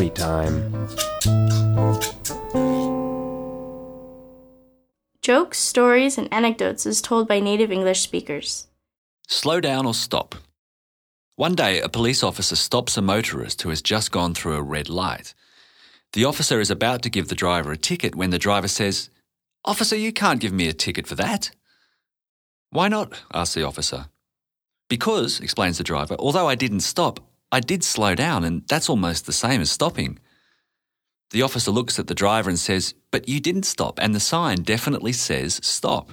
story time. Jokes, stories, and anecdotes as told by native English speakers. Slow down or stop. One day, a police officer stops a motorist who has just gone through a red light. The officer is about to give the driver a ticket when the driver says, Officer, you can't give me a ticket for that. Why not? asks the officer. Because, explains the driver, although I didn't stop, I did slow down, and that's almost the same as stopping. The officer looks at the driver and says, But you didn't stop, and the sign definitely says stop.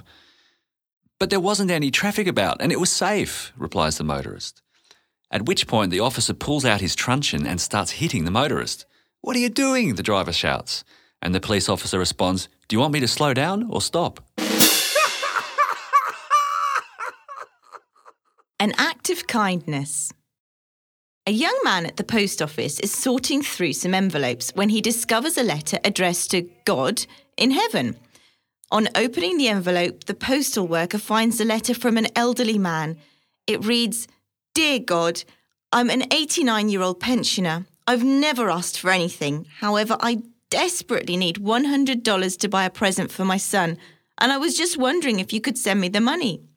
But there wasn't any traffic about, and it was safe, replies the motorist. At which point the officer pulls out his truncheon and starts hitting the motorist. What are you doing? the driver shouts. And the police officer responds, Do you want me to slow down or stop? An act of kindness. A young man at the post office is sorting through some envelopes when he discovers a letter addressed to God in heaven. On opening the envelope, the postal worker finds a letter from an elderly man. It reads, Dear God, I'm an 89 year old pensioner. I've never asked for anything. However, I desperately need $100 to buy a present for my son, and I was just wondering if you could send me the money.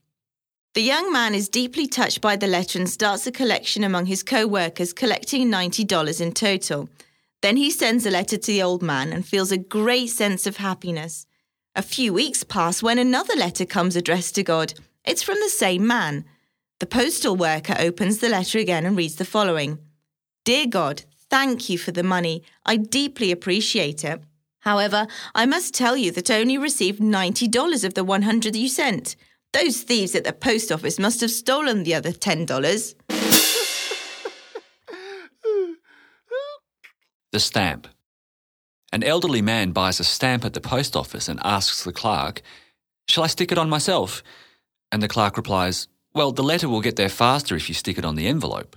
The young man is deeply touched by the letter and starts a collection among his co workers, collecting $90 in total. Then he sends a letter to the old man and feels a great sense of happiness. A few weeks pass when another letter comes addressed to God. It's from the same man. The postal worker opens the letter again and reads the following Dear God, thank you for the money. I deeply appreciate it. However, I must tell you that I only received $90 of the 100 you sent. Those thieves at the post office must have stolen the other $10. The stamp. An elderly man buys a stamp at the post office and asks the clerk, Shall I stick it on myself? And the clerk replies, Well, the letter will get there faster if you stick it on the envelope.